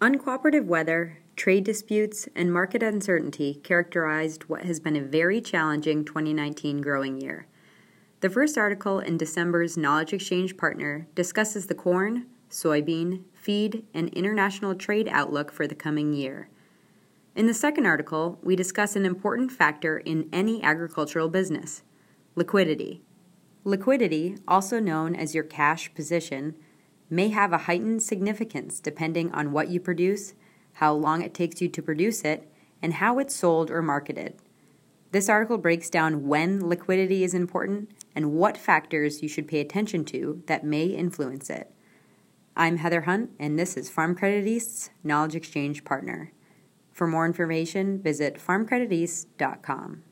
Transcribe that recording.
Uncooperative weather, trade disputes, and market uncertainty characterized what has been a very challenging 2019 growing year. The first article in December's Knowledge Exchange Partner discusses the corn, soybean, feed, and international trade outlook for the coming year. In the second article, we discuss an important factor in any agricultural business liquidity. Liquidity, also known as your cash position, may have a heightened significance depending on what you produce, how long it takes you to produce it, and how it's sold or marketed. This article breaks down when liquidity is important and what factors you should pay attention to that may influence it. I'm Heather Hunt, and this is Farm Credit East's Knowledge Exchange Partner. For more information, visit farmcrediteast.com.